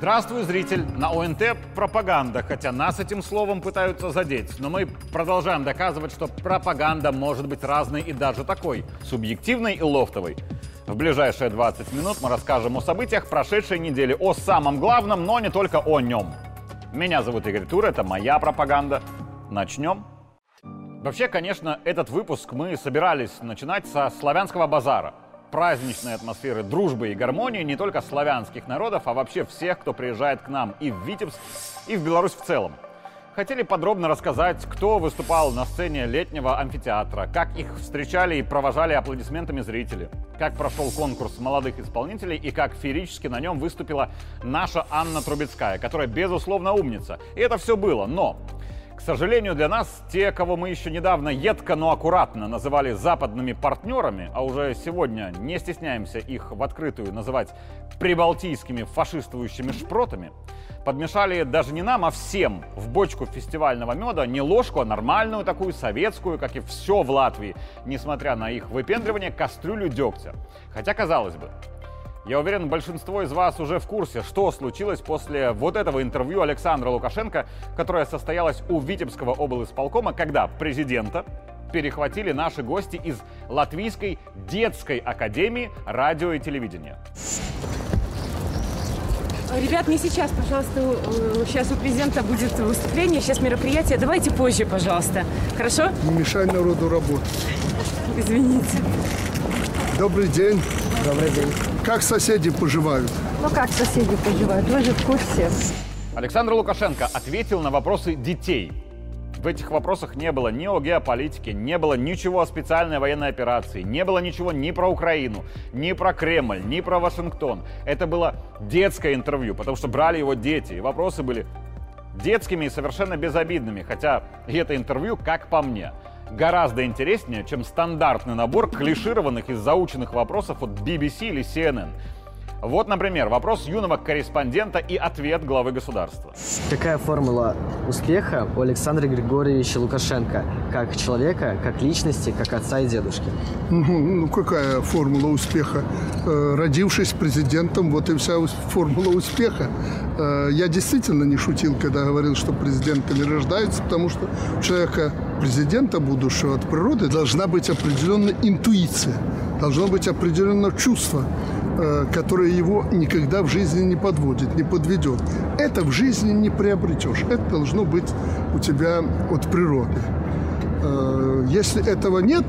Здравствуй, зритель! На ОНТ пропаганда, хотя нас этим словом пытаются задеть. Но мы продолжаем доказывать, что пропаганда может быть разной и даже такой, субъективной и лофтовой. В ближайшие 20 минут мы расскажем о событиях прошедшей недели, о самом главном, но не только о нем. Меня зовут Игорь Тур, это моя пропаганда. Начнем. Вообще, конечно, этот выпуск мы собирались начинать со славянского базара – праздничной атмосферы дружбы и гармонии не только славянских народов, а вообще всех, кто приезжает к нам и в Витебск, и в Беларусь в целом. Хотели подробно рассказать, кто выступал на сцене летнего амфитеатра, как их встречали и провожали аплодисментами зрители, как прошел конкурс молодых исполнителей и как феерически на нем выступила наша Анна Трубецкая, которая, безусловно, умница. И это все было, но к сожалению для нас, те, кого мы еще недавно едко, но аккуратно называли западными партнерами, а уже сегодня не стесняемся их в открытую называть прибалтийскими фашистующими шпротами, подмешали даже не нам, а всем в бочку фестивального меда не ложку, а нормальную такую советскую, как и все в Латвии, несмотря на их выпендривание, кастрюлю дегтя. Хотя, казалось бы, я уверен, большинство из вас уже в курсе, что случилось после вот этого интервью Александра Лукашенко, которое состоялось у Витебского облсполкома, когда президента перехватили наши гости из Латвийской детской академии радио и телевидения. Ребят, не сейчас, пожалуйста. Сейчас у президента будет выступление, сейчас мероприятие. Давайте позже, пожалуйста. Хорошо? Не мешай народу работать. Извините. Добрый день. Добрый день. Как соседи поживают? Ну как соседи поживают? Вы же в курсе. Александр Лукашенко ответил на вопросы детей. В этих вопросах не было ни о геополитике, не было ничего о специальной военной операции, не было ничего ни про Украину, ни про Кремль, ни про Вашингтон. Это было детское интервью, потому что брали его дети, и вопросы были детскими и совершенно безобидными, хотя и это интервью, как по мне, гораздо интереснее, чем стандартный набор клишированных и заученных вопросов от BBC или CNN. Вот, например, вопрос юного корреспондента и ответ главы государства. Какая формула успеха у Александра Григорьевича Лукашенко? Как человека, как личности, как отца и дедушки? Ну, ну какая формула успеха? Э, родившись президентом, вот и вся формула успеха. Э, я действительно не шутил, когда говорил, что президентами рождаются, потому что у человека, президента будущего от природы, должна быть определенная интуиция, должно быть определенное чувство Э, которое его никогда в жизни не подводит, не подведет. Это в жизни не приобретешь. Это должно быть у тебя от природы. Э, если этого нет,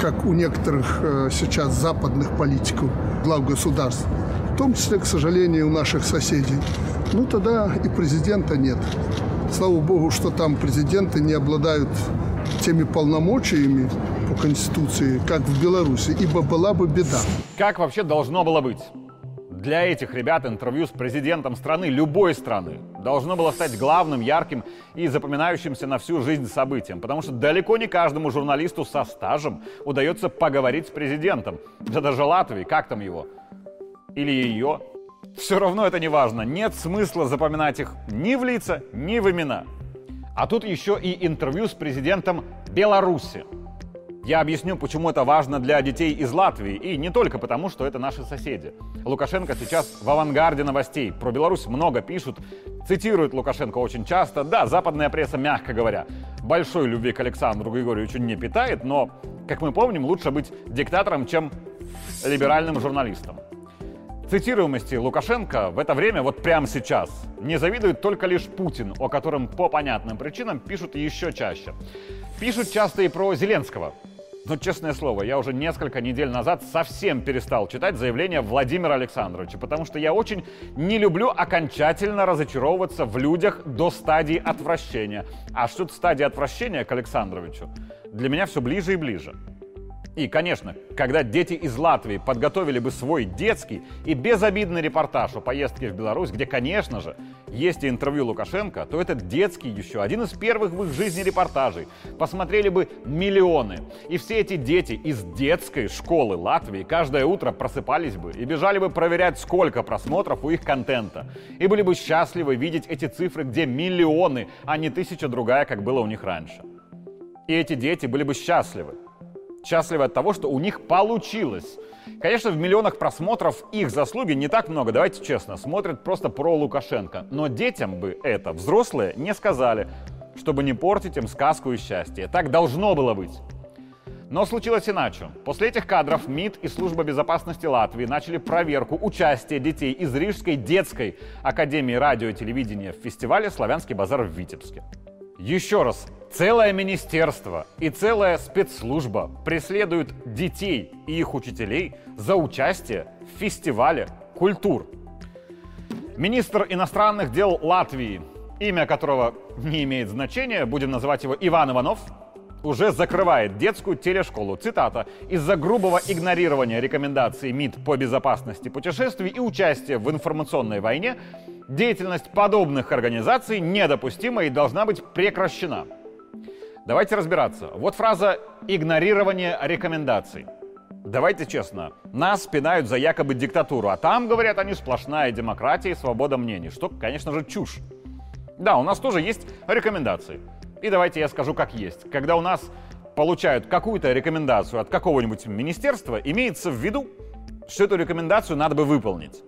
как у некоторых э, сейчас западных политиков, глав государств, в том числе, к сожалению, у наших соседей, ну тогда и президента нет. Слава богу, что там президенты не обладают теми полномочиями по Конституции, как в Беларуси, ибо была бы беда. Как вообще должно было быть? Для этих ребят интервью с президентом страны, любой страны, должно было стать главным, ярким и запоминающимся на всю жизнь событием. Потому что далеко не каждому журналисту со стажем удается поговорить с президентом. Да даже Латвии, как там его? Или ее? Все равно это не важно. Нет смысла запоминать их ни в лица, ни в имена. А тут еще и интервью с президентом Беларуси. Я объясню, почему это важно для детей из Латвии, и не только потому, что это наши соседи. Лукашенко сейчас в авангарде новостей. Про Беларусь много пишут, цитируют Лукашенко очень часто. Да, западная пресса, мягко говоря, большой любви к Александру Григорьевичу не питает, но, как мы помним, лучше быть диктатором, чем либеральным журналистом. Цитируемости Лукашенко в это время, вот прямо сейчас, не завидует только лишь Путин, о котором по понятным причинам пишут еще чаще. Пишут часто и про Зеленского. Но, честное слово, я уже несколько недель назад совсем перестал читать заявления Владимира Александровича, потому что я очень не люблю окончательно разочаровываться в людях до стадии отвращения. А что-то стадия отвращения к Александровичу для меня все ближе и ближе. И, конечно, когда дети из Латвии подготовили бы свой детский и безобидный репортаж о поездке в Беларусь, где, конечно же, есть и интервью Лукашенко, то этот детский еще один из первых в их жизни репортажей посмотрели бы миллионы. И все эти дети из детской школы Латвии каждое утро просыпались бы и бежали бы проверять, сколько просмотров у их контента. И были бы счастливы видеть эти цифры, где миллионы, а не тысяча другая, как было у них раньше. И эти дети были бы счастливы, Счастливы от того, что у них получилось. Конечно, в миллионах просмотров их заслуги не так много, давайте честно, смотрят просто про Лукашенко. Но детям бы это взрослые не сказали, чтобы не портить им сказку и счастье. Так должно было быть. Но случилось иначе. После этих кадров МИД и Служба безопасности Латвии начали проверку участия детей из Рижской детской академии радио и телевидения в фестивале «Славянский базар» в Витебске. Еще раз, целое министерство и целая спецслужба преследуют детей и их учителей за участие в фестивале культур. Министр иностранных дел Латвии, имя которого не имеет значения, будем называть его Иван Иванов, уже закрывает детскую телешколу. Цитата. «Из-за грубого игнорирования рекомендаций МИД по безопасности путешествий и участия в информационной войне деятельность подобных организаций недопустима и должна быть прекращена». Давайте разбираться. Вот фраза «игнорирование рекомендаций». Давайте честно, нас пинают за якобы диктатуру, а там, говорят они, сплошная демократия и свобода мнений, что, конечно же, чушь. Да, у нас тоже есть рекомендации. И давайте я скажу как есть. Когда у нас получают какую-то рекомендацию от какого-нибудь министерства, имеется в виду, что эту рекомендацию надо бы выполнить.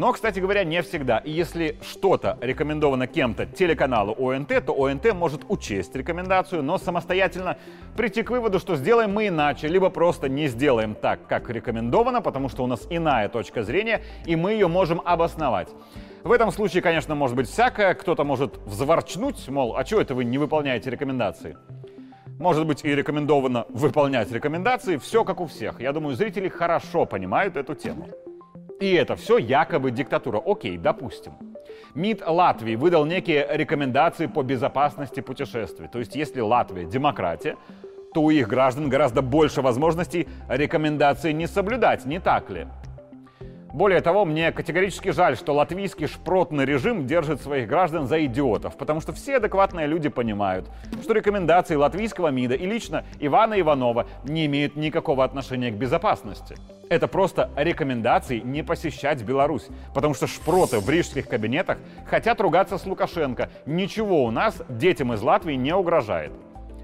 Но, кстати говоря, не всегда. И если что-то рекомендовано кем-то телеканалу ОНТ, то ОНТ может учесть рекомендацию, но самостоятельно прийти к выводу, что сделаем мы иначе, либо просто не сделаем так, как рекомендовано, потому что у нас иная точка зрения, и мы ее можем обосновать. В этом случае, конечно, может быть всякое. Кто-то может взворчнуть, мол, а что это вы не выполняете рекомендации? Может быть и рекомендовано выполнять рекомендации, все как у всех. Я думаю, зрители хорошо понимают эту тему. И это все якобы диктатура. Окей, допустим. МИД Латвии выдал некие рекомендации по безопасности путешествий. То есть если Латвия демократия, то у их граждан гораздо больше возможностей рекомендации не соблюдать, не так ли? Более того, мне категорически жаль, что латвийский шпротный режим держит своих граждан за идиотов, потому что все адекватные люди понимают, что рекомендации латвийского МИДа и лично Ивана Иванова не имеют никакого отношения к безопасности. Это просто рекомендации не посещать Беларусь, потому что шпроты в рижских кабинетах хотят ругаться с Лукашенко. Ничего у нас детям из Латвии не угрожает.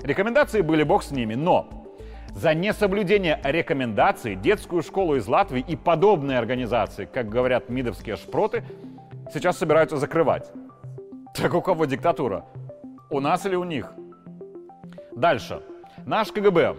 Рекомендации были бог с ними, но за несоблюдение рекомендаций детскую школу из Латвии и подобные организации, как говорят мидовские шпроты, сейчас собираются закрывать. Так у кого диктатура? У нас или у них? Дальше. Наш КГБ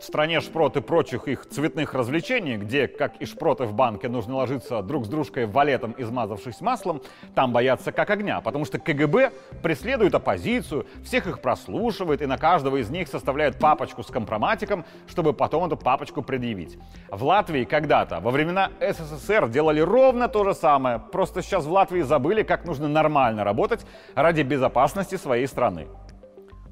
в стране шпрот и прочих их цветных развлечений, где, как и шпроты в банке, нужно ложиться друг с дружкой валетом, измазавшись маслом, там боятся как огня, потому что КГБ преследует оппозицию, всех их прослушивает и на каждого из них составляет папочку с компроматиком, чтобы потом эту папочку предъявить. В Латвии когда-то, во времена СССР, делали ровно то же самое, просто сейчас в Латвии забыли, как нужно нормально работать ради безопасности своей страны.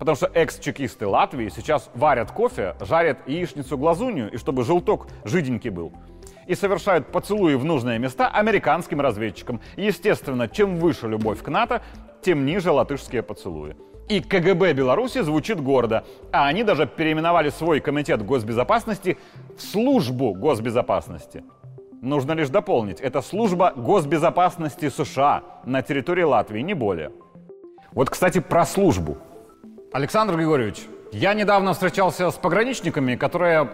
Потому что экс-чекисты Латвии сейчас варят кофе, жарят яичницу-глазунью, и чтобы желток жиденький был. И совершают поцелуи в нужные места американским разведчикам. Естественно, чем выше любовь к НАТО, тем ниже латышские поцелуи. И КГБ Беларуси звучит гордо, а они даже переименовали свой комитет госбезопасности в службу госбезопасности. Нужно лишь дополнить, это служба госбезопасности США на территории Латвии, не более. Вот, кстати, про службу. Александр Григорьевич, я недавно встречался с пограничниками, которые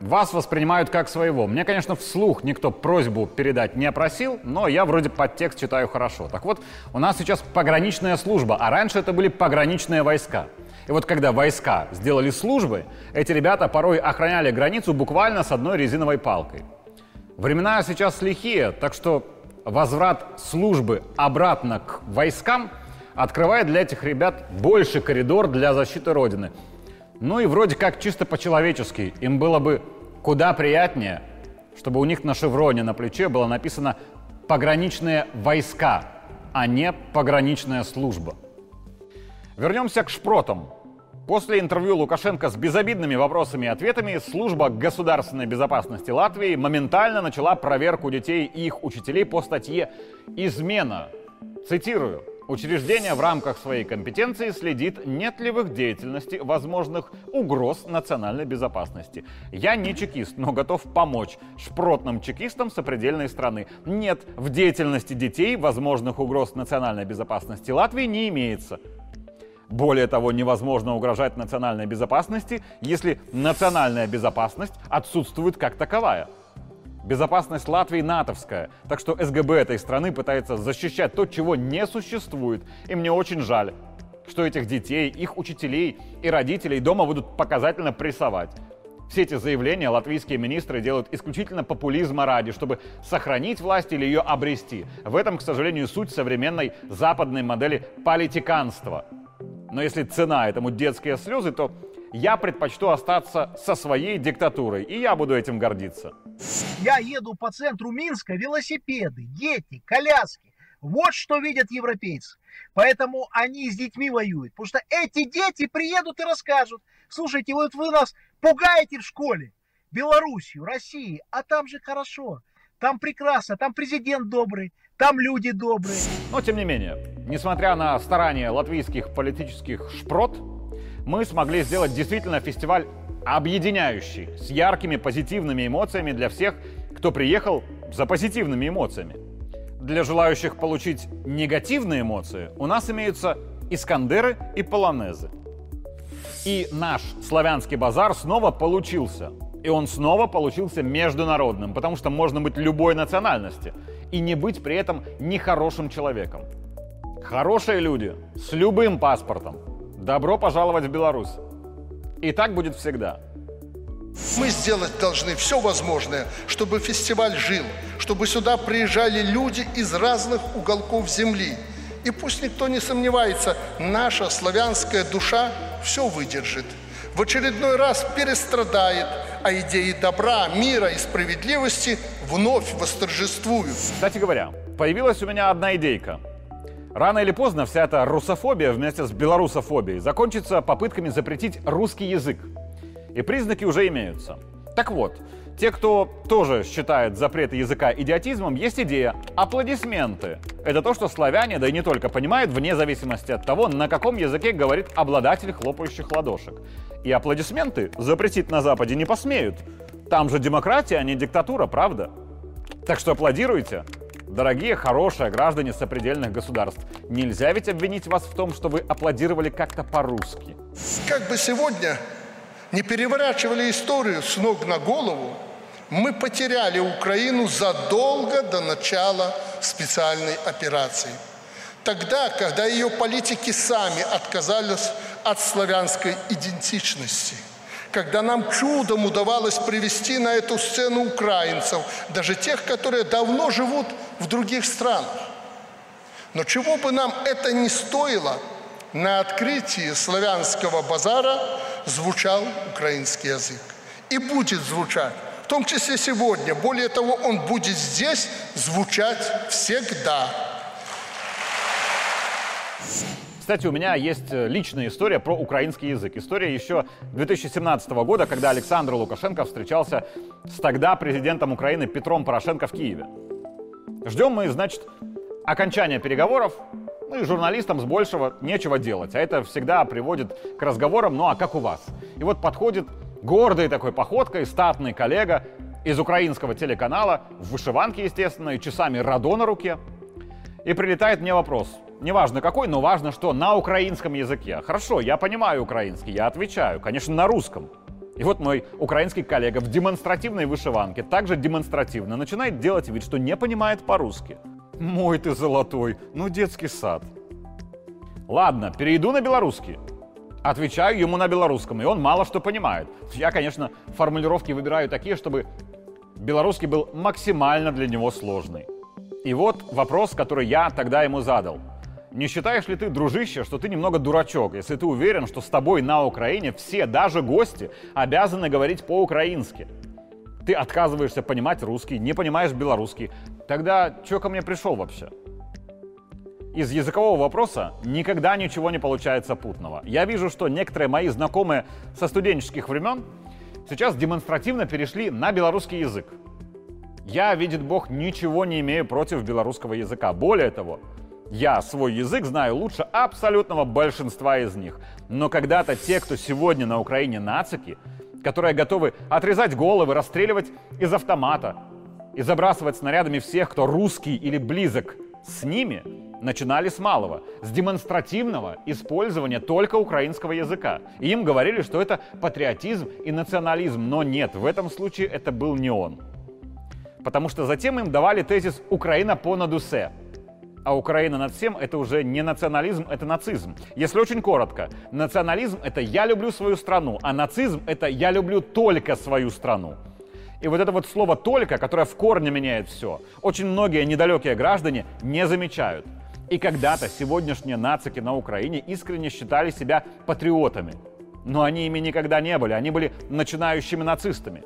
вас воспринимают как своего. Мне, конечно, вслух никто просьбу передать не просил, но я вроде подтекст читаю хорошо. Так вот, у нас сейчас пограничная служба, а раньше это были пограничные войска. И вот когда войска сделали службы, эти ребята порой охраняли границу буквально с одной резиновой палкой. Времена сейчас лихие, так что возврат службы обратно к войскам – открывает для этих ребят больше коридор для защиты Родины. Ну и вроде как чисто по-человечески. Им было бы куда приятнее, чтобы у них на шевроне на плече было написано «пограничные войска», а не «пограничная служба». Вернемся к шпротам. После интервью Лукашенко с безобидными вопросами и ответами служба государственной безопасности Латвии моментально начала проверку детей и их учителей по статье «Измена». Цитирую. Учреждение в рамках своей компетенции следит, нет ли в их деятельности возможных угроз национальной безопасности. Я не чекист, но готов помочь шпротным чекистам сопредельной страны. Нет, в деятельности детей возможных угроз национальной безопасности Латвии не имеется. Более того, невозможно угрожать национальной безопасности, если национальная безопасность отсутствует как таковая. Безопасность Латвии натовская, так что СГБ этой страны пытается защищать то, чего не существует. И мне очень жаль, что этих детей, их учителей и родителей дома будут показательно прессовать. Все эти заявления латвийские министры делают исключительно популизма ради, чтобы сохранить власть или ее обрести. В этом, к сожалению, суть современной западной модели политиканства. Но если цена этому детские слезы, то я предпочту остаться со своей диктатурой, и я буду этим гордиться. Я еду по центру Минска, велосипеды, дети, коляски. Вот что видят европейцы. Поэтому они с детьми воюют. Потому что эти дети приедут и расскажут. Слушайте, вот вы нас пугаете в школе. Белоруссию, Россией. А там же хорошо. Там прекрасно. Там президент добрый. Там люди добрые. Но тем не менее, несмотря на старания латвийских политических шпрот, мы смогли сделать действительно фестиваль объединяющий, с яркими позитивными эмоциями для всех, кто приехал за позитивными эмоциями. Для желающих получить негативные эмоции у нас имеются Искандеры и Полонезы. И наш славянский базар снова получился. И он снова получился международным, потому что можно быть любой национальности и не быть при этом нехорошим человеком. Хорошие люди с любым паспортом. Добро пожаловать в Беларусь. И так будет всегда. Мы сделать должны все возможное, чтобы фестиваль жил, чтобы сюда приезжали люди из разных уголков земли. И пусть никто не сомневается, наша славянская душа все выдержит. В очередной раз перестрадает, а идеи добра, мира и справедливости вновь восторжествуют. Кстати говоря, появилась у меня одна идейка. Рано или поздно вся эта русофобия вместе с белорусофобией закончится попытками запретить русский язык. И признаки уже имеются. Так вот, те, кто тоже считает запреты языка идиотизмом, есть идея – аплодисменты. Это то, что славяне, да и не только, понимают вне зависимости от того, на каком языке говорит обладатель хлопающих ладошек. И аплодисменты запретить на Западе не посмеют. Там же демократия, а не диктатура, правда? Так что аплодируйте. Дорогие, хорошие граждане сопредельных государств, нельзя ведь обвинить вас в том, что вы аплодировали как-то по-русски. Как бы сегодня не переворачивали историю с ног на голову, мы потеряли Украину задолго до начала специальной операции. Тогда, когда ее политики сами отказались от славянской идентичности – когда нам чудом удавалось привести на эту сцену украинцев, даже тех, которые давно живут в других странах. Но чего бы нам это ни стоило, на открытии славянского базара звучал украинский язык. И будет звучать, в том числе сегодня. Более того, он будет здесь звучать всегда. Кстати, у меня есть э, личная история про украинский язык. История еще 2017 года, когда Александр Лукашенко встречался с тогда президентом Украины Петром Порошенко в Киеве. Ждем мы, значит, окончания переговоров, ну и журналистам с большего нечего делать. А это всегда приводит к разговорам, ну а как у вас? И вот подходит гордой такой походкой статный коллега из украинского телеканала, в вышиванке, естественно, и часами Радо на руке. И прилетает мне вопрос – неважно какой, но важно, что на украинском языке. Хорошо, я понимаю украинский, я отвечаю, конечно, на русском. И вот мой украинский коллега в демонстративной вышиванке также демонстративно начинает делать вид, что не понимает по-русски. Мой ты золотой, ну детский сад. Ладно, перейду на белорусский. Отвечаю ему на белорусском, и он мало что понимает. Я, конечно, формулировки выбираю такие, чтобы белорусский был максимально для него сложный. И вот вопрос, который я тогда ему задал – не считаешь ли ты, дружище, что ты немного дурачок, если ты уверен, что с тобой на Украине все, даже гости, обязаны говорить по-украински? Ты отказываешься понимать русский, не понимаешь белорусский. Тогда что ко мне пришел вообще? Из языкового вопроса никогда ничего не получается путного. Я вижу, что некоторые мои знакомые со студенческих времен сейчас демонстративно перешли на белорусский язык. Я, видит Бог, ничего не имею против белорусского языка. Более того, я свой язык знаю лучше абсолютного большинства из них. Но когда-то те, кто сегодня на Украине нацики, которые готовы отрезать головы, расстреливать из автомата и забрасывать снарядами всех, кто русский или близок с ними, начинали с малого, с демонстративного использования только украинского языка. И им говорили, что это патриотизм и национализм, но нет, в этом случае это был не он. Потому что затем им давали тезис «Украина по надусе», а Украина над всем это уже не национализм, это нацизм. Если очень коротко, национализм это я люблю свою страну, а нацизм это я люблю только свою страну. И вот это вот слово «только», которое в корне меняет все, очень многие недалекие граждане не замечают. И когда-то сегодняшние нацики на Украине искренне считали себя патриотами. Но они ими никогда не были, они были начинающими нацистами.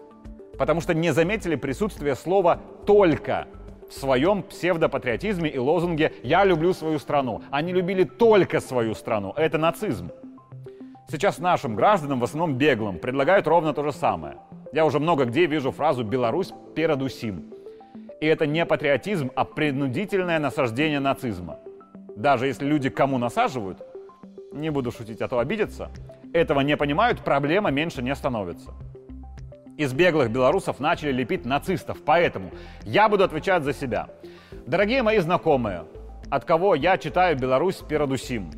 Потому что не заметили присутствие слова «только» в своем псевдопатриотизме и лозунге «Я люблю свою страну». Они любили только свою страну. Это нацизм. Сейчас нашим гражданам, в основном беглым, предлагают ровно то же самое. Я уже много где вижу фразу «Беларусь перед усим». И это не патриотизм, а принудительное насаждение нацизма. Даже если люди кому насаживают, не буду шутить, а то обидятся, этого не понимают, проблема меньше не становится. Из беглых белорусов начали лепить нацистов, поэтому я буду отвечать за себя. Дорогие мои знакомые, от кого я читаю «Беларусь перед усим»,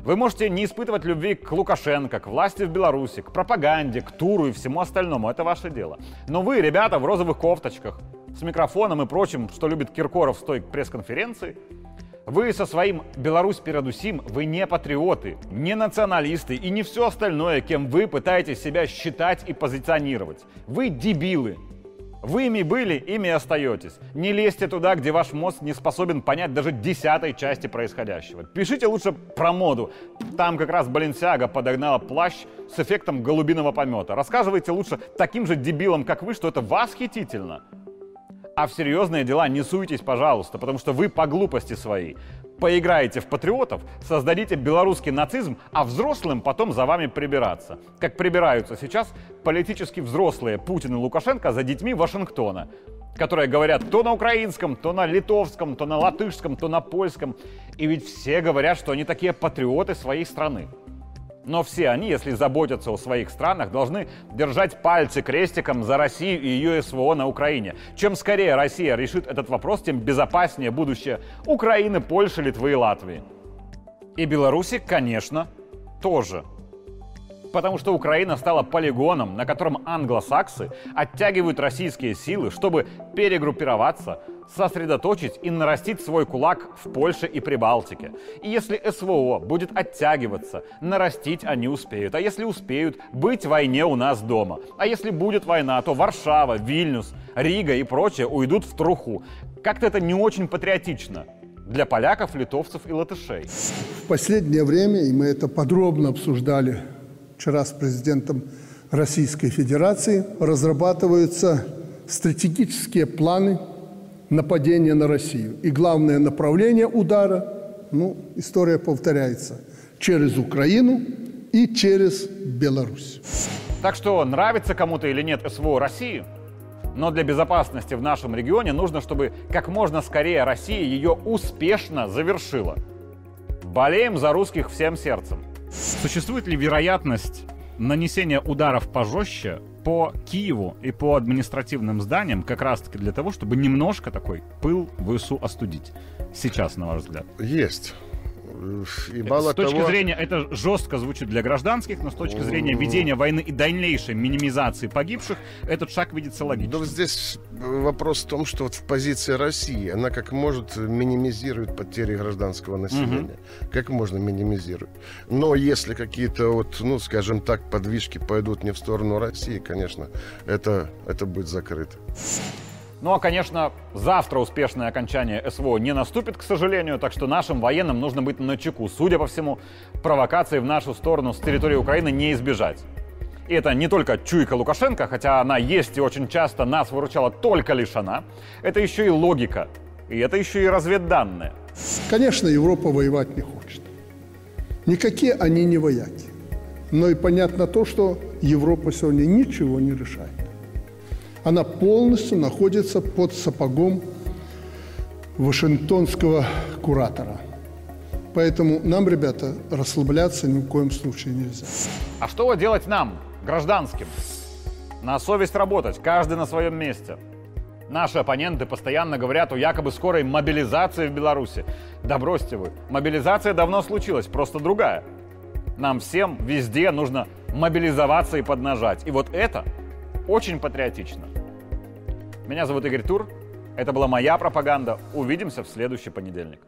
вы можете не испытывать любви к Лукашенко, к власти в Беларуси, к пропаганде, к туру и всему остальному. Это ваше дело. Но вы, ребята в розовых кофточках, с микрофоном и прочим, что любит Киркоров в той пресс-конференции, вы со своим «Беларусь перед усим» вы не патриоты, не националисты и не все остальное, кем вы пытаетесь себя считать и позиционировать. Вы дебилы, вы ими были, ими остаетесь. Не лезьте туда, где ваш мозг не способен понять даже десятой части происходящего. Пишите лучше про моду. Там как раз Баленсиага подогнала плащ с эффектом голубиного помета. Рассказывайте лучше таким же дебилам, как вы, что это восхитительно. А в серьезные дела не суйтесь, пожалуйста, потому что вы по глупости своей поиграете в патриотов, создадите белорусский нацизм, а взрослым потом за вами прибираться. Как прибираются сейчас политически взрослые Путин и Лукашенко за детьми Вашингтона, которые говорят то на украинском, то на литовском, то на латышском, то на польском. И ведь все говорят, что они такие патриоты своей страны. Но все они, если заботятся о своих странах, должны держать пальцы крестиком за Россию и ее СВО на Украине. Чем скорее Россия решит этот вопрос, тем безопаснее будущее Украины, Польши, Литвы и Латвии. И Беларуси, конечно, тоже потому что Украина стала полигоном, на котором англосаксы оттягивают российские силы, чтобы перегруппироваться, сосредоточить и нарастить свой кулак в Польше и Прибалтике. И если СВО будет оттягиваться, нарастить они успеют. А если успеют, быть в войне у нас дома. А если будет война, то Варшава, Вильнюс, Рига и прочее уйдут в труху. Как-то это не очень патриотично для поляков, литовцев и латышей. В последнее время, и мы это подробно обсуждали вчера с президентом Российской Федерации, разрабатываются стратегические планы нападения на Россию. И главное направление удара, ну, история повторяется, через Украину и через Беларусь. Так что нравится кому-то или нет СВО России, но для безопасности в нашем регионе нужно, чтобы как можно скорее Россия ее успешно завершила. Болеем за русских всем сердцем. Существует ли вероятность нанесения ударов пожестче по Киеву и по административным зданиям как раз-таки для того, чтобы немножко такой пыл в ИСУ остудить? Сейчас, на ваш взгляд. Есть. И мало с точки того... зрения, это жестко звучит для гражданских, но с точки зрения ведения войны и дальнейшей минимизации погибших, этот шаг видится логично. Да здесь вопрос в том, что вот в позиции России она как может минимизирует потери гражданского населения. Угу. Как можно минимизировать? Но если какие-то вот, ну, скажем так, подвижки пойдут не в сторону России, конечно, это, это будет закрыто. Ну а, конечно, завтра успешное окончание СВО не наступит, к сожалению, так что нашим военным нужно быть на чеку. Судя по всему, провокации в нашу сторону с территории Украины не избежать. И это не только чуйка Лукашенко, хотя она есть и очень часто нас выручала только лишь она. Это еще и логика. И это еще и разведданные. Конечно, Европа воевать не хочет. Никакие они не вояки. Но и понятно то, что Европа сегодня ничего не решает она полностью находится под сапогом вашингтонского куратора. Поэтому нам, ребята, расслабляться ни в коем случае нельзя. А что делать нам, гражданским? На совесть работать, каждый на своем месте. Наши оппоненты постоянно говорят о якобы скорой мобилизации в Беларуси. Да бросьте вы, мобилизация давно случилась, просто другая. Нам всем везде нужно мобилизоваться и поднажать. И вот это очень патриотично. Меня зовут Игорь Тур. Это была моя пропаганда. Увидимся в следующий понедельник.